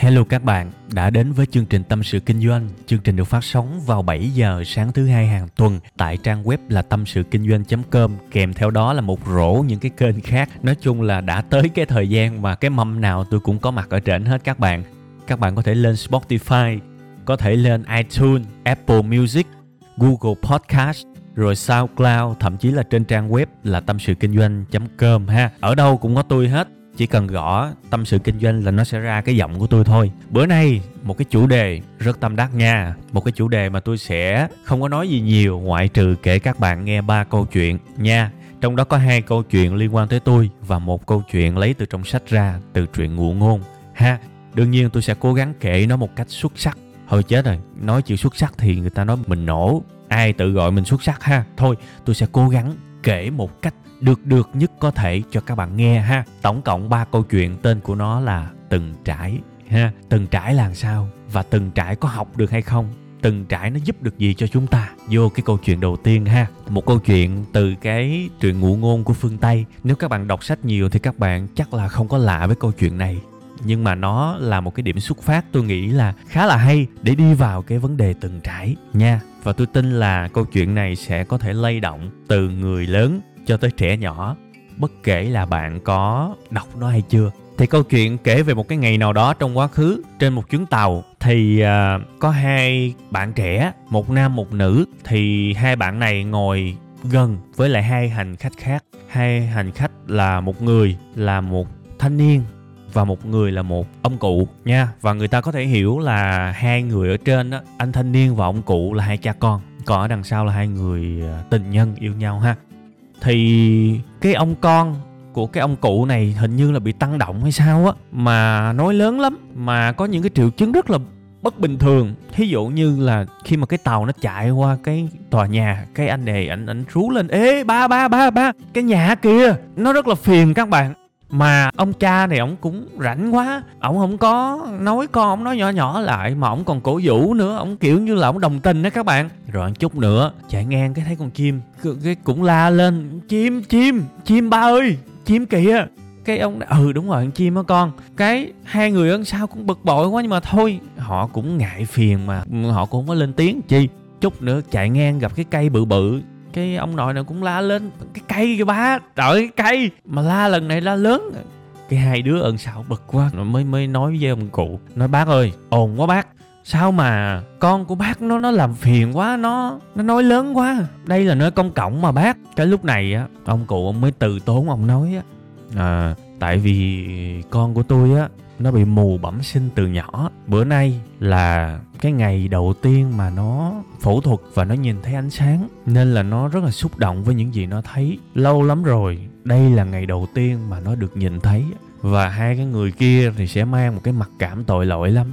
Hello các bạn, đã đến với chương trình Tâm sự Kinh doanh. Chương trình được phát sóng vào 7 giờ sáng thứ hai hàng tuần tại trang web là tâm sự kinh doanh.com kèm theo đó là một rổ những cái kênh khác. Nói chung là đã tới cái thời gian mà cái mâm nào tôi cũng có mặt ở trên hết các bạn. Các bạn có thể lên Spotify, có thể lên iTunes, Apple Music, Google Podcast rồi SoundCloud, thậm chí là trên trang web là tâm sự kinh doanh.com ha. Ở đâu cũng có tôi hết chỉ cần gõ tâm sự kinh doanh là nó sẽ ra cái giọng của tôi thôi. Bữa nay một cái chủ đề rất tâm đắc nha. Một cái chủ đề mà tôi sẽ không có nói gì nhiều ngoại trừ kể các bạn nghe ba câu chuyện nha. Trong đó có hai câu chuyện liên quan tới tôi và một câu chuyện lấy từ trong sách ra, từ truyện ngụ ngôn. Ha, đương nhiên tôi sẽ cố gắng kể nó một cách xuất sắc. Thôi chết rồi, nói chữ xuất sắc thì người ta nói mình nổ. Ai tự gọi mình xuất sắc ha? Thôi, tôi sẽ cố gắng kể một cách được được nhất có thể cho các bạn nghe ha. Tổng cộng 3 câu chuyện tên của nó là từng trải ha. Từng trải là sao? Và từng trải có học được hay không? Từng trải nó giúp được gì cho chúng ta? Vô cái câu chuyện đầu tiên ha. Một câu chuyện từ cái truyện ngụ ngôn của phương tây. Nếu các bạn đọc sách nhiều thì các bạn chắc là không có lạ với câu chuyện này nhưng mà nó là một cái điểm xuất phát tôi nghĩ là khá là hay để đi vào cái vấn đề từng trải nha. Và tôi tin là câu chuyện này sẽ có thể lay động từ người lớn cho tới trẻ nhỏ. Bất kể là bạn có đọc nó hay chưa. Thì câu chuyện kể về một cái ngày nào đó trong quá khứ trên một chuyến tàu thì uh, có hai bạn trẻ một nam một nữ. Thì hai bạn này ngồi gần với lại hai hành khách khác. Hai hành khách là một người là một thanh niên và một người là một ông cụ. Nha. Và người ta có thể hiểu là hai người ở trên á anh thanh niên và ông cụ là hai cha con. Còn ở đằng sau là hai người à, tình nhân yêu nhau ha. Thì cái ông con của cái ông cụ này hình như là bị tăng động hay sao á mà nói lớn lắm mà có những cái triệu chứng rất là bất bình thường. Thí dụ như là khi mà cái tàu nó chạy qua cái tòa nhà cái anh này ảnh ảnh rú lên ê ba ba ba ba cái nhà kia nó rất là phiền các bạn mà ông cha này ổng cũng rảnh quá. Ổng không có nói con, ổng nói nhỏ nhỏ lại, mà ổng còn cổ vũ nữa. Ổng kiểu như là ổng đồng tình đó các bạn. Rồi chút nữa, chạy ngang cái thấy con chim. Cái cũng la lên, chim chim chim ba ơi, chim kìa. Cái ông ừ đúng rồi, con chim đó con. Cái hai người ơn sao cũng bực bội quá, nhưng mà thôi, họ cũng ngại phiền mà. Họ cũng không có lên tiếng chi. Chút nữa chạy ngang gặp cái cây bự bự cái ông nội này cũng la lên, cái cây kìa ba, trời cây. Mà la lần này la lớn. Cái hai đứa ơn sao, bực quá. Mới mới nói với ông cụ, nói, bác ơi, ồn quá bác. Sao mà con của bác nó nó làm phiền quá, nó nó nói lớn quá. Đây là nơi công cộng mà bác. Cái lúc này á, ông cụ ông mới từ tốn ông nói á à tại vì con của tôi á nó bị mù bẩm sinh từ nhỏ. Bữa nay là cái ngày đầu tiên mà nó phẫu thuật và nó nhìn thấy ánh sáng, nên là nó rất là xúc động với những gì nó thấy. Lâu lắm rồi, đây là ngày đầu tiên mà nó được nhìn thấy. Và hai cái người kia thì sẽ mang một cái mặt cảm tội lỗi lắm.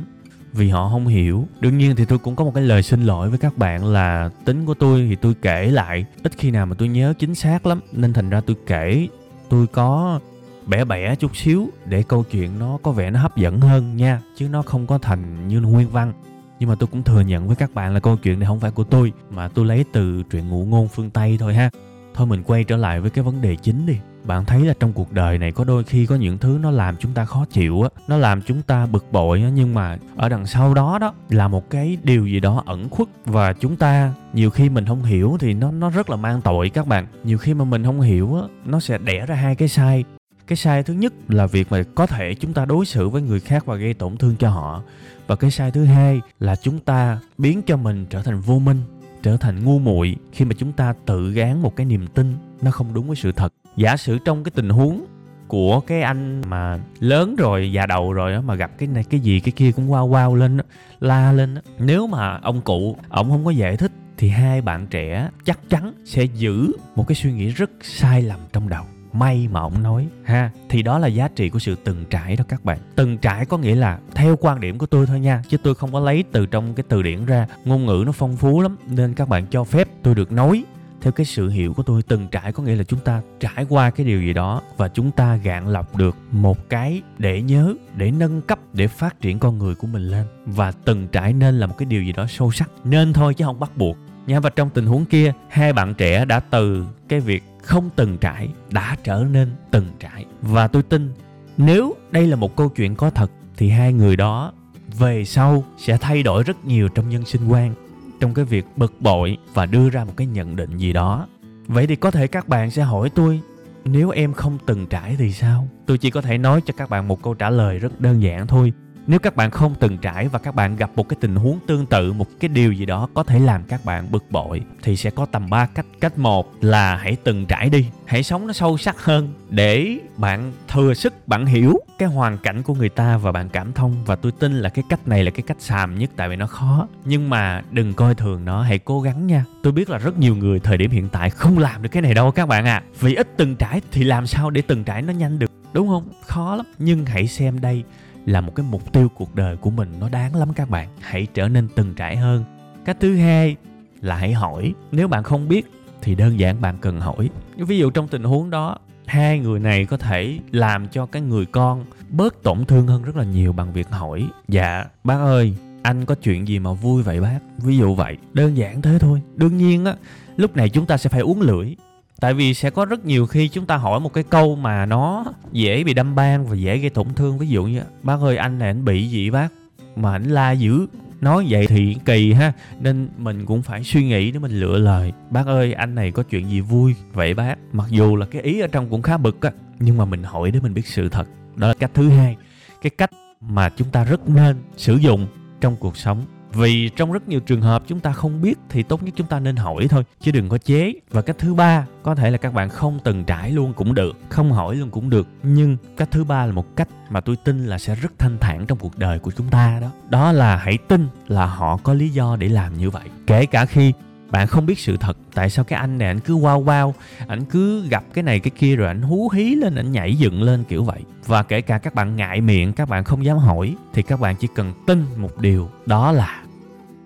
Vì họ không hiểu. Đương nhiên thì tôi cũng có một cái lời xin lỗi với các bạn là tính của tôi thì tôi kể lại. Ít khi nào mà tôi nhớ chính xác lắm, nên thành ra tôi kể. Tôi có bẻ bẻ chút xíu để câu chuyện nó có vẻ nó hấp dẫn hơn nha, chứ nó không có thành như nguyên văn. Nhưng mà tôi cũng thừa nhận với các bạn là câu chuyện này không phải của tôi, mà tôi lấy từ truyện ngụ ngôn phương tây thôi ha. Thôi mình quay trở lại với cái vấn đề chính đi. Bạn thấy là trong cuộc đời này có đôi khi có những thứ nó làm chúng ta khó chịu á, nó làm chúng ta bực bội á, nhưng mà ở đằng sau đó đó, là một cái điều gì đó ẩn khuất và chúng ta nhiều khi mình không hiểu thì nó nó rất là mang tội các bạn. Nhiều khi mà mình không hiểu á, nó sẽ đẻ ra hai cái sai cái sai thứ nhất là việc mà có thể chúng ta đối xử với người khác và gây tổn thương cho họ. Và cái sai thứ hai là chúng ta biến cho mình trở thành vô minh trở thành ngu muội khi mà chúng ta tự gán một cái niềm tin nó không đúng với sự thật. Giả sử trong cái tình huống của cái anh mà lớn rồi già đầu rồi đó, mà gặp cái này cái gì cái kia cũng wow wow lên la lên nếu mà ông cụ ông không có giải thích thì hai bạn trẻ chắc chắn sẽ giữ một cái suy nghĩ rất sai lầm trong đầu may mà ông nói, ha, thì đó là giá trị của sự từng trải đó các bạn. Từng trải có nghĩa là theo quan điểm của tôi thôi nha, chứ tôi không có lấy từ trong cái từ điển ra, ngôn ngữ nó phong phú lắm, nên các bạn cho phép tôi được nói theo cái sự hiểu của tôi. Từng trải có nghĩa là chúng ta trải qua cái điều gì đó và chúng ta gạn lọc được một cái để nhớ, để nâng cấp, để phát triển con người của mình lên. Và từng trải nên là một cái điều gì đó sâu sắc. Nên thôi chứ không bắt buộc. Nha, và trong tình huống kia, hai bạn trẻ đã từ cái việc không từng trải, đã trở nên từng trải. Và tôi tin, nếu đây là một câu chuyện có thật, thì hai người đó về sau sẽ thay đổi rất nhiều trong nhân sinh quan, trong cái việc bực bội và đưa ra một cái nhận định gì đó. Vậy thì có thể các bạn sẽ hỏi tôi, nếu em không từng trải thì sao? Tôi chỉ có thể nói cho các bạn một câu trả lời rất đơn giản thôi nếu các bạn không từng trải và các bạn gặp một cái tình huống tương tự, một cái điều gì đó có thể làm các bạn bực bội, thì sẽ có tầm 3 cách. Cách một là hãy từng trải đi, hãy sống nó sâu sắc hơn để bạn thừa sức, bạn hiểu cái hoàn cảnh của người ta và bạn cảm thông. Và tôi tin là cái cách này là cái cách xàm nhất tại vì nó khó. Nhưng mà đừng coi thường nó, hãy cố gắng nha. Tôi biết là rất nhiều người thời điểm hiện tại không làm được cái này đâu các bạn à vì ít từng trải thì làm sao để từng trải nó nhanh được, đúng không? Khó lắm. Nhưng hãy xem đây là một cái mục tiêu cuộc đời của mình nó đáng lắm các bạn. Hãy trở nên từng trải hơn. Cách thứ hai là hãy hỏi. Nếu bạn không biết thì đơn giản bạn cần hỏi. Ví dụ trong tình huống đó, hai người này có thể làm cho cái người con bớt tổn thương hơn rất là nhiều bằng việc hỏi. Dạ bác ơi, anh có chuyện gì mà vui vậy bác? Ví dụ vậy. Đơn giản thế thôi. Đương nhiên á, lúc này chúng ta sẽ phải uống lưỡi tại vì sẽ có rất nhiều khi chúng ta hỏi một cái câu mà nó dễ bị đâm ban và dễ gây tổn thương. Ví dụ như, bác ơi, anh này anh bị gì bác? Mà anh la dữ. Nói vậy thì kỳ ha. Nên mình cũng phải suy nghĩ để mình lựa lời. Bác ơi, anh này có chuyện gì vui vậy bác? Mặc dù là cái ý ở trong cũng khá bực á, nhưng mà mình hỏi để mình biết sự thật. Đó là cách thứ hai. Cái cách mà chúng ta rất nên sử dụng trong cuộc sống vì trong rất nhiều trường hợp chúng ta không biết thì tốt nhất chúng ta nên hỏi thôi, chứ đừng có chế. Và cách thứ ba, có thể là các bạn không từng trải luôn cũng được, không hỏi luôn cũng được. Nhưng cách thứ ba là một cách mà tôi tin là sẽ rất thanh thản trong cuộc đời của chúng ta đó. Đó là hãy tin là họ có lý do để làm như vậy. Kể cả khi bạn không biết sự thật, tại sao cái anh này anh cứ wow wow anh cứ gặp cái này cái kia rồi anh hú hí lên anh nhảy dựng lên kiểu vậy. Và kể cả các bạn ngại miệng, các bạn không dám hỏi, thì các bạn chỉ cần tin một điều, đó là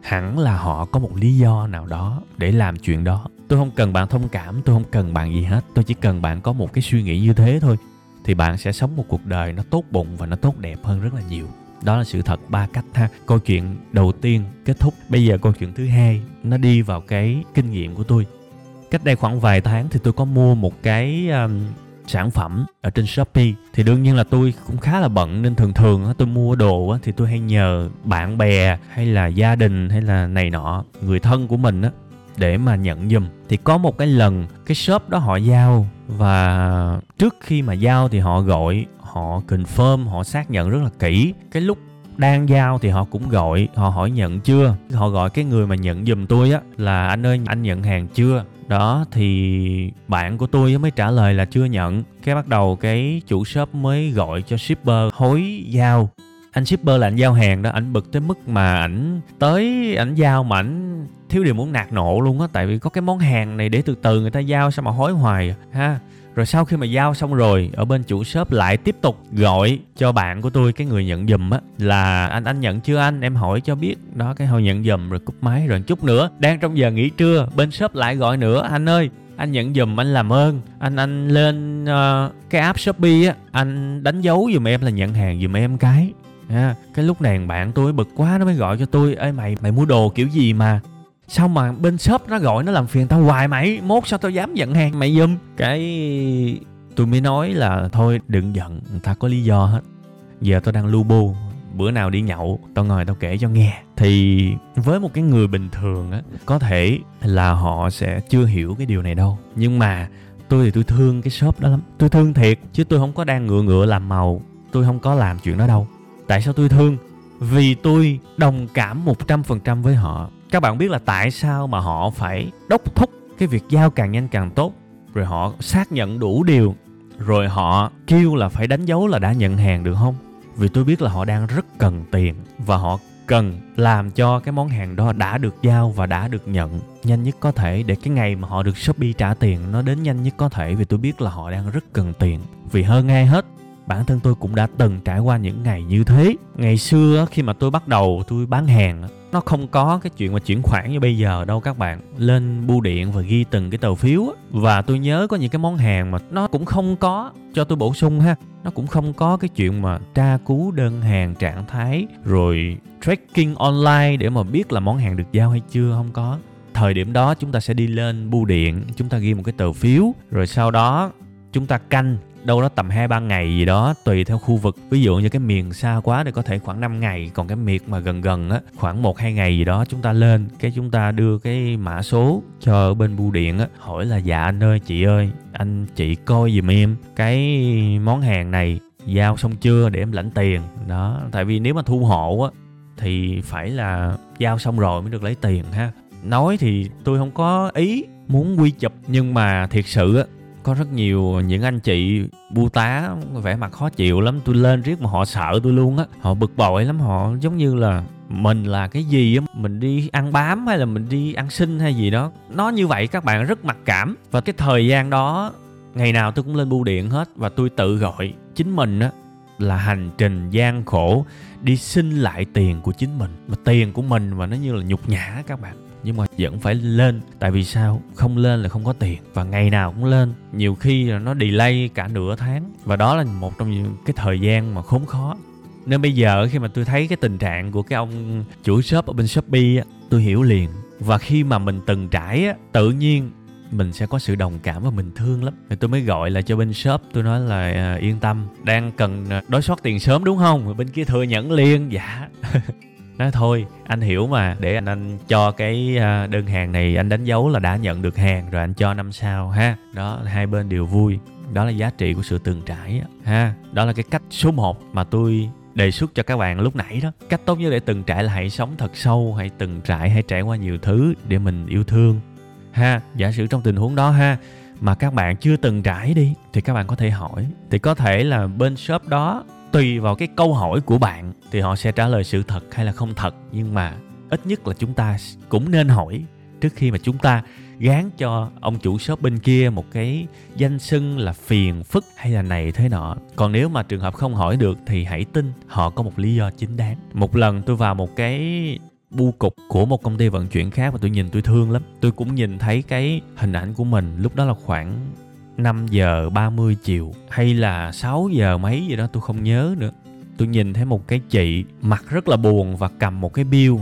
hẳn là họ có một lý do nào đó để làm chuyện đó. Tôi không cần bạn thông cảm tôi không cần bạn gì hết. Tôi chỉ cần bạn có một cái suy nghĩ như thế thôi thì bạn sẽ sống một cuộc đời nó tốt bụng và nó tốt đẹp hơn rất là nhiều. Đó là sự thật ba cách ha. Câu chuyện đầu tiên kết thúc. Bây giờ câu chuyện thứ hai nó đi vào cái kinh nghiệm của tôi. Cách đây khoảng vài tháng thì tôi có mua một cái um, sản phẩm ở trên shopee, thì đương nhiên là tôi cũng khá là bận. Nên thường thường tôi mua đồ thì tôi hay nhờ bạn bè, hay là gia đình, hay là này nọ, người thân của mình á, để mà nhận giùm. Thì có một cái lần, cái shop đó họ giao, và trước khi mà giao thì họ gọi, họ confirm, họ xác nhận rất là kỹ. Cái lúc đang giao thì họ cũng gọi, họ hỏi nhận chưa? Họ gọi cái người mà nhận giùm tôi á, là anh ơi, anh nhận hàng chưa? Đó, thì bạn của tôi mới trả lời là chưa nhận. Cái bắt đầu cái chủ shop mới gọi cho shipper hối giao. Anh shipper là anh giao hàng đó, ảnh bực tới mức mà ảnh tới, ảnh giao mà ảnh thiếu điều muốn nạt nộ luôn á, tại vì có cái món hàng này để từ từ người ta giao sao mà hối hoài à, ha rồi sau khi mà giao xong rồi ở bên chủ shop lại tiếp tục gọi cho bạn của tôi cái người nhận giùm á. Là anh anh nhận chưa anh? Em hỏi cho biết. Đó cái hồi nhận giùm rồi cúp máy rồi chút nữa. Đang trong giờ nghỉ trưa bên shop lại gọi nữa. Anh ơi anh nhận giùm anh làm ơn. Anh anh lên uh, cái app shopee á. Anh đánh dấu giùm em là nhận hàng giùm em cái. À, cái lúc này bạn tôi bực quá nó mới gọi cho tôi ơi mày mày mua đồ kiểu gì mà? Sao mà bên shop nó gọi nó làm phiền tao hoài mày? Mốt sao tao dám giận hàng? Mày giùm cái tôi mới nói là thôi, đừng giận, người ta có lý do hết. Giờ tao đang lu bu, bữa nào đi nhậu, tao ngồi tao kể cho nghe. Thì với một cái người bình thường á, có thể là họ sẽ chưa hiểu cái điều này đâu. Nhưng mà tôi thì tôi thương cái shop đó lắm. Tôi thương thiệt, chứ tôi không có đang ngựa ngựa làm màu. Tôi không có làm chuyện đó đâu. Tại sao tôi thương? Vì tôi đồng cảm 100% với họ các bạn biết là tại sao mà họ phải đốc thúc cái việc giao càng nhanh càng tốt? Rồi họ xác nhận đủ điều, rồi họ kêu là phải đánh dấu là đã nhận hàng được không? Vì tôi biết là họ đang rất cần tiền và họ cần làm cho cái món hàng đó đã được giao và đã được nhận nhanh nhất có thể để cái ngày mà họ được shopee trả tiền nó đến nhanh nhất có thể. Vì tôi biết là họ đang rất cần tiền. Vì hơn ai hết bản thân tôi cũng đã từng trải qua những ngày như thế. Ngày xưa khi mà tôi bắt đầu tôi bán hàng nó không có cái chuyện mà chuyển khoản như bây giờ đâu các bạn. Lên bưu điện và ghi từng cái tờ phiếu và tôi nhớ có những cái món hàng mà nó cũng không có, cho tôi bổ sung ha, nó cũng không có cái chuyện mà tra cứu đơn hàng trạng thái rồi tracking online để mà biết là món hàng được giao hay chưa, không có. Thời điểm đó chúng ta sẽ đi lên bưu điện, chúng ta ghi một cái tờ phiếu, rồi sau đó chúng ta canh đâu đó tầm 2 3 ngày gì đó tùy theo khu vực. Ví dụ như cái miền xa quá thì có thể khoảng 5 ngày, còn cái miệt mà gần gần á khoảng 1 2 ngày gì đó chúng ta lên, cái chúng ta đưa cái mã số cho bên bưu điện á, hỏi là dạ anh ơi, chị ơi, anh chị coi giùm em cái món hàng này giao xong chưa để em lãnh tiền. Đó, tại vì nếu mà thu hộ á thì phải là giao xong rồi mới được lấy tiền ha. Nói thì tôi không có ý muốn quy chụp nhưng mà thiệt sự á có rất nhiều những anh chị bu tá, vẻ mặt khó chịu lắm. Tôi lên riết mà họ sợ tôi luôn á. Họ bực bội lắm. Họ giống như là mình là cái gì á? Mình đi ăn bám hay là mình đi ăn xin hay gì đó? Nó như vậy, các bạn rất mặc cảm. Và cái thời gian đó, ngày nào tôi cũng lên bưu điện hết. Và tôi tự gọi chính mình á, là hành trình gian khổ, đi xin lại tiền của chính mình. Mà tiền của mình mà nó như là nhục nhã các bạn nhưng mà vẫn phải lên tại vì sao? Không lên là không có tiền và ngày nào cũng lên. Nhiều khi là nó delay cả nửa tháng và đó là một trong những cái thời gian mà khốn khó. Nên bây giờ khi mà tôi thấy cái tình trạng của cái ông chủ shop ở bên shopee á tôi hiểu liền. Và khi mà mình từng trải á tự nhiên mình sẽ có sự đồng cảm và mình thương lắm. Thì tôi mới gọi là cho bên shop tôi nói là à, yên tâm đang cần à, đối soát tiền sớm đúng không? Bên kia thừa nhận liền dạ. nói thôi, anh hiểu mà, để anh anh cho cái à, đơn hàng này anh đánh dấu là đã nhận được hàng rồi anh cho năm sao ha. Đó, hai bên đều vui. Đó là giá trị của sự từng trải ha. Đó là cái cách số 1 mà tôi đề xuất cho các bạn lúc nãy đó. Cách tốt nhất để từng trải là hãy sống thật sâu, hãy từng trải, hãy trải qua nhiều thứ để mình yêu thương, ha. Giả sử trong tình huống đó ha, mà các bạn chưa từng trải đi, thì các bạn có thể hỏi. Thì có thể là bên shop đó tùy vào cái câu hỏi của bạn thì họ sẽ trả lời sự thật hay là không thật. Nhưng mà ít nhất là chúng ta cũng nên hỏi trước khi mà chúng ta gán cho ông chủ shop bên kia một cái danh xưng là phiền phức hay là này thế nọ. Còn nếu mà trường hợp không hỏi được thì hãy tin họ có một lý do chính đáng. Một lần tôi vào một cái bu cục của một công ty vận chuyển khác và tôi nhìn tôi thương lắm. Tôi cũng nhìn thấy cái hình ảnh của mình lúc đó là khoảng 5 giờ 30 chiều hay là 6 giờ mấy gì đó tôi không nhớ nữa. Tôi nhìn thấy một cái chị mặt rất là buồn và cầm một cái bill,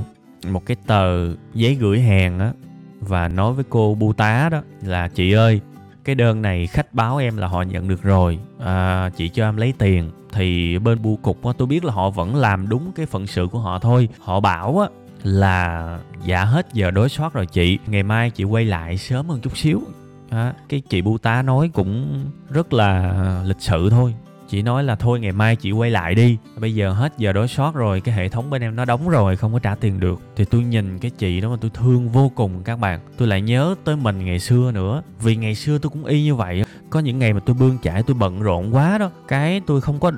một cái tờ giấy gửi hàng á và nói với cô bu tá đó là chị ơi cái đơn này khách báo em là họ nhận được rồi. À, chị cho em lấy tiền. Thì bên bưu cục á tôi biết là họ vẫn làm đúng cái phận sự của họ thôi. Họ bảo á là dạ hết giờ đối soát rồi chị ngày mai chị quay lại sớm hơn chút xíu à, cái chị bu tá nói cũng rất là lịch sự thôi. Chị nói là thôi ngày mai chị quay lại đi. Bây giờ hết giờ đối soát rồi cái hệ thống bên em nó đóng rồi không có trả tiền được. Thì tôi nhìn cái chị đó mà tôi thương vô cùng các bạn. Tôi lại nhớ tới mình ngày xưa nữa. Vì ngày xưa tôi cũng y như vậy có những ngày mà tôi bươn chải tôi bận rộn quá đó. Cái tôi không có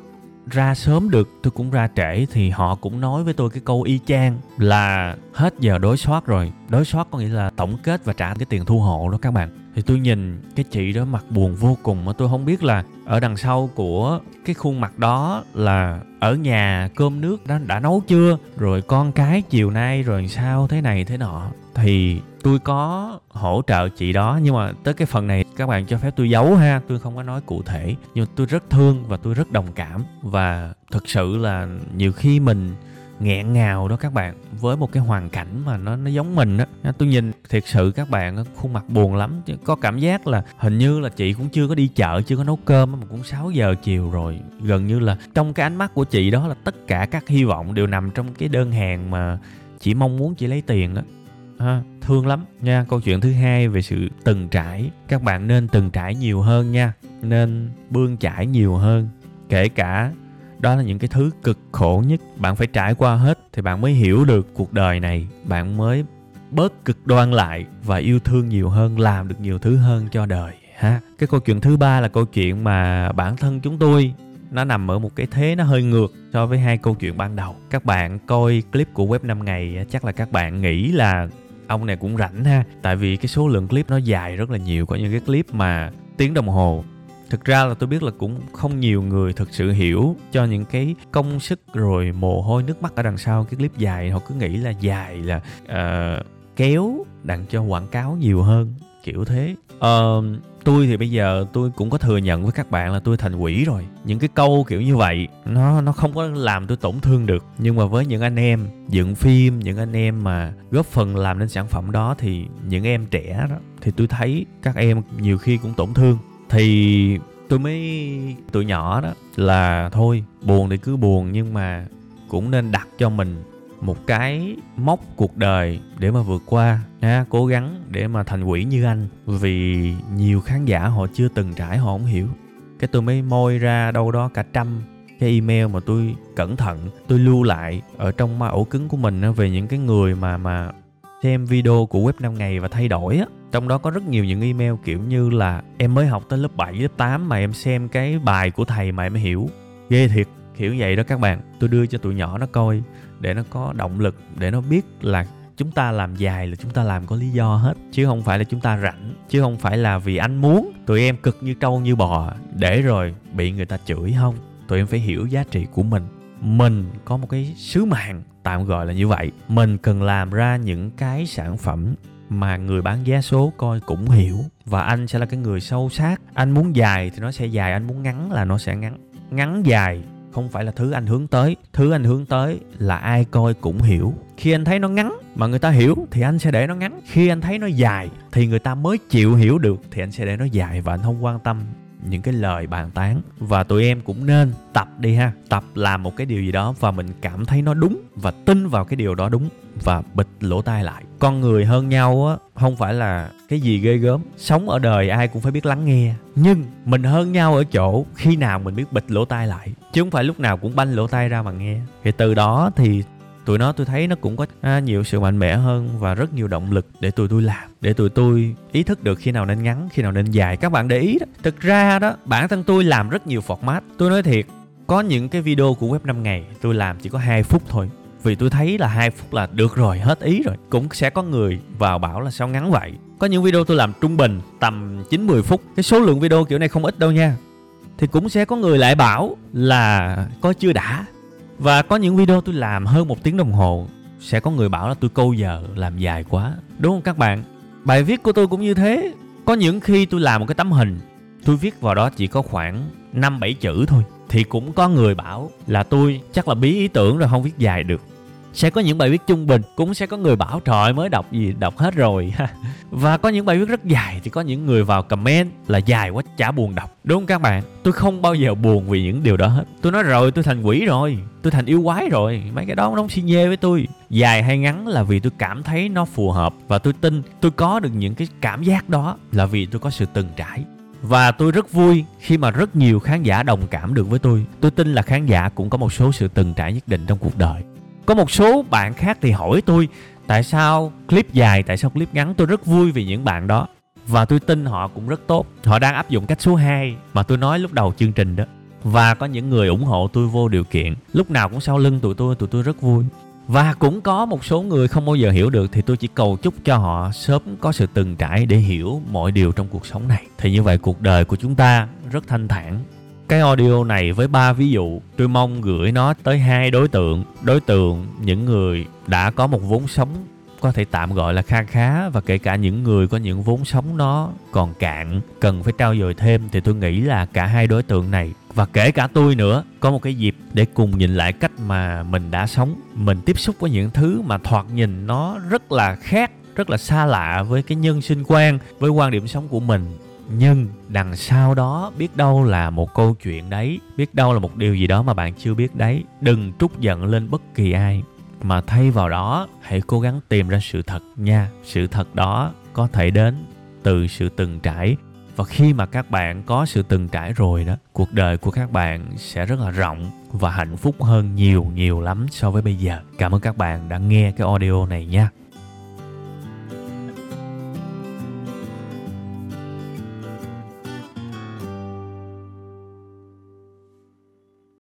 ra sớm được tôi cũng ra trễ thì họ cũng nói với tôi cái câu y chang là hết giờ đối soát rồi. Đối soát có nghĩa là tổng kết và trả cái tiền thu hộ đó các bạn. Thì tôi nhìn cái chị đó mặt buồn vô cùng mà tôi không biết là ở đằng sau của cái khuôn mặt đó là ở nhà cơm nước đã, đã nấu chưa? Rồi con cái chiều nay rồi sao? Thế này thế nọ thì tôi có hỗ trợ chị đó, nhưng mà tới cái phần này các bạn cho phép tôi giấu ha, tôi không có nói cụ thể. Nhưng tôi rất thương và tôi rất đồng cảm. Và thực sự là nhiều khi mình nghẹn ngào đó các bạn, với một cái hoàn cảnh mà nó nó giống mình á. Tôi nhìn thiệt sự các bạn khuôn mặt buồn lắm. Có cảm giác là hình như là chị cũng chưa có đi chợ, chưa có nấu cơm mà cũng 6 giờ chiều rồi. Gần như là trong cái ánh mắt của chị đó là tất cả các hy vọng đều nằm trong cái đơn hàng mà chị mong muốn chị lấy tiền đó ha, thương lắm nha. Câu chuyện thứ hai về sự từng trải. Các bạn nên từng trải nhiều hơn nha. Nên bươn trải nhiều hơn. Kể cả đó là những cái thứ cực khổ nhất bạn phải trải qua hết thì bạn mới hiểu được cuộc đời này. Bạn mới bớt cực đoan lại và yêu thương nhiều hơn, làm được nhiều thứ hơn cho đời. Ha, cái câu chuyện thứ ba là câu chuyện mà bản thân chúng tôi, nó nằm ở một cái thế nó hơi ngược so với hai câu chuyện ban đầu. Các bạn coi clip của web 5 ngày chắc là các bạn nghĩ là ông này cũng rảnh ha. Tại vì cái số lượng clip nó dài rất là nhiều có những cái clip mà tiếng đồng hồ. Thực ra là tôi biết là cũng không nhiều người thực sự hiểu cho những cái công sức rồi mồ hôi nước mắt ở đằng sau cái clip dài. Họ cứ nghĩ là dài là uh, kéo đặng cho quảng cáo nhiều hơn kiểu thế. Uh, tôi thì bây giờ tôi cũng có thừa nhận với các bạn là tôi thành quỷ rồi. Những cái câu kiểu như vậy, nó nó không có làm tôi tổn thương được. Nhưng mà với những anh em dựng phim, những anh em mà góp phần làm nên sản phẩm đó, thì những em trẻ đó, thì tôi thấy các em nhiều khi cũng tổn thương. Thì tôi mới, tụi nhỏ đó là thôi, buồn thì cứ buồn nhưng mà cũng nên đặt cho mình một cái mốc cuộc đời để mà vượt qua ha cố gắng để mà thành quỷ như anh. Vì nhiều khán giả họ chưa từng trải họ không hiểu. Cái tôi mới môi ra đâu đó cả trăm cái email mà tôi cẩn thận tôi lưu lại ở trong ổ cứng của mình về những cái người mà mà xem video của web 5 ngày và thay đổi á. Trong đó có rất nhiều những email kiểu như là em mới học tới lớp 7, lớp 8 mà em xem cái bài của thầy mà em hiểu. Ghê thiệt kiểu vậy đó các bạn. Tôi đưa cho tụi nhỏ nó coi để nó có động lực, để nó biết là chúng ta làm dài là chúng ta làm có lý do hết. Chứ không phải là chúng ta rảnh, chứ không phải là vì anh muốn. Tụi em cực như trâu như bò, để rồi bị người ta chửi không? Tụi em phải hiểu giá trị của mình. Mình có một cái sứ mạng, tạm gọi là như vậy. Mình cần làm ra những cái sản phẩm mà người bán giá số coi cũng hiểu. Và anh sẽ là cái người sâu sát. Anh muốn dài thì nó sẽ dài, anh muốn ngắn là nó sẽ ngắn. Ngắn dài không phải là thứ anh hướng tới. Thứ anh hướng tới là ai coi cũng hiểu. Khi anh thấy nó ngắn mà người ta hiểu thì anh sẽ để nó ngắn. Khi anh thấy nó dài thì người ta mới chịu hiểu được thì anh sẽ để nó dài và anh không quan tâm những cái lời bàn tán. Và tụi em cũng nên tập đi ha. Tập làm một cái điều gì đó và mình cảm thấy nó đúng và tin vào cái điều đó đúng và bịt lỗ tai lại. Con người hơn nhau á không phải là cái gì ghê gớm. Sống ở đời ai cũng phải biết lắng nghe. Nhưng mình hơn nhau ở chỗ khi nào mình biết bịt lỗ tai lại chứ không phải lúc nào cũng banh lỗ tai ra mà nghe. Thì từ đó thì tụi nó tôi thấy nó cũng có à, nhiều sự mạnh mẽ hơn và rất nhiều động lực để tụi tôi làm để tụi tôi ý thức được khi nào nên ngắn khi nào nên dài. Các bạn để ý đó. Thực ra đó bản thân tôi làm rất nhiều format. Tôi nói thiệt có những cái video của web 5 ngày tôi làm chỉ có 2 phút thôi vì tôi thấy là hai phút là được rồi, hết ý rồi. Cũng sẽ có người vào bảo là sao ngắn vậy. Có những video tôi làm trung bình tầm 9 10 phút. Cái số lượng video kiểu này không ít đâu nha. Thì cũng sẽ có người lại bảo là coi chưa đã. Và có những video tôi làm hơn một tiếng đồng hồ. Sẽ có người bảo là tôi câu giờ làm dài quá. Đúng không các bạn? Bài viết của tôi cũng như thế. Có những khi tôi làm một cái tấm hình, tôi viết vào đó chỉ có khoảng năm bảy chữ thôi. Thì cũng có người bảo là tôi chắc là bí ý tưởng rồi, không viết dài được sẽ có những bài viết trung bình, cũng sẽ có người bảo, trời mới đọc gì, đọc hết rồi. Và có những bài viết rất dài, thì có những người vào comment là dài quá, chả buồn đọc. Đúng không các bạn? Tôi không bao giờ buồn vì những điều đó hết. Tôi nói, rồi, tôi thành quỷ rồi, tôi thành yêu quái rồi. Mấy cái đó nó không xi nhê với tôi. Dài hay ngắn là vì tôi cảm thấy nó phù hợp và tôi tin tôi có được những cái cảm giác đó là vì tôi có sự từng trải. Và tôi rất vui khi mà rất nhiều khán giả đồng cảm được với tôi. Tôi tin là khán giả cũng có một số sự từng trải nhất định trong cuộc đời có một số bạn khác thì hỏi tôi, tại sao clip dài, tại sao clip ngắn? Tôi rất vui vì những bạn đó. Và tôi tin họ cũng rất tốt. Họ đang áp dụng cách số 2 mà tôi nói lúc đầu chương trình đó. Và có những người ủng hộ tôi vô điều kiện. Lúc nào cũng sau lưng tụi tôi tụi tôi rất vui. Và cũng có một số người không bao giờ hiểu được thì tôi chỉ cầu chúc cho họ sớm có sự từng trải để hiểu mọi điều trong cuộc sống này. Thì như vậy cuộc đời của chúng ta rất thanh thản cái audio này với ba ví dụ. Tôi mong gửi nó tới hai đối tượng. Đối tượng, những người đã có một vốn sống có thể tạm gọi là kha khá và kể cả những người có những vốn sống nó còn cạn, cần phải trao dồi thêm thì tôi nghĩ là cả hai đối tượng này và kể cả tôi nữa có một cái dịp để cùng nhìn lại cách mà mình đã sống. Mình tiếp xúc với những thứ mà thoạt nhìn nó rất là khác, rất là xa lạ với cái nhân sinh quan, với quan điểm sống của mình nhưng đằng sau đó biết đâu là một câu chuyện đấy, biết đâu là một điều gì đó mà bạn chưa biết đấy. Đừng trút giận lên bất kỳ ai. Mà thay vào đó, hãy cố gắng tìm ra sự thật nha. Sự thật đó có thể đến từ sự từng trải. Và khi mà các bạn có sự từng trải rồi đó, cuộc đời của các bạn sẽ rất là rộng và hạnh phúc hơn nhiều nhiều lắm so với bây giờ. Cảm ơn các bạn đã nghe cái audio này nha.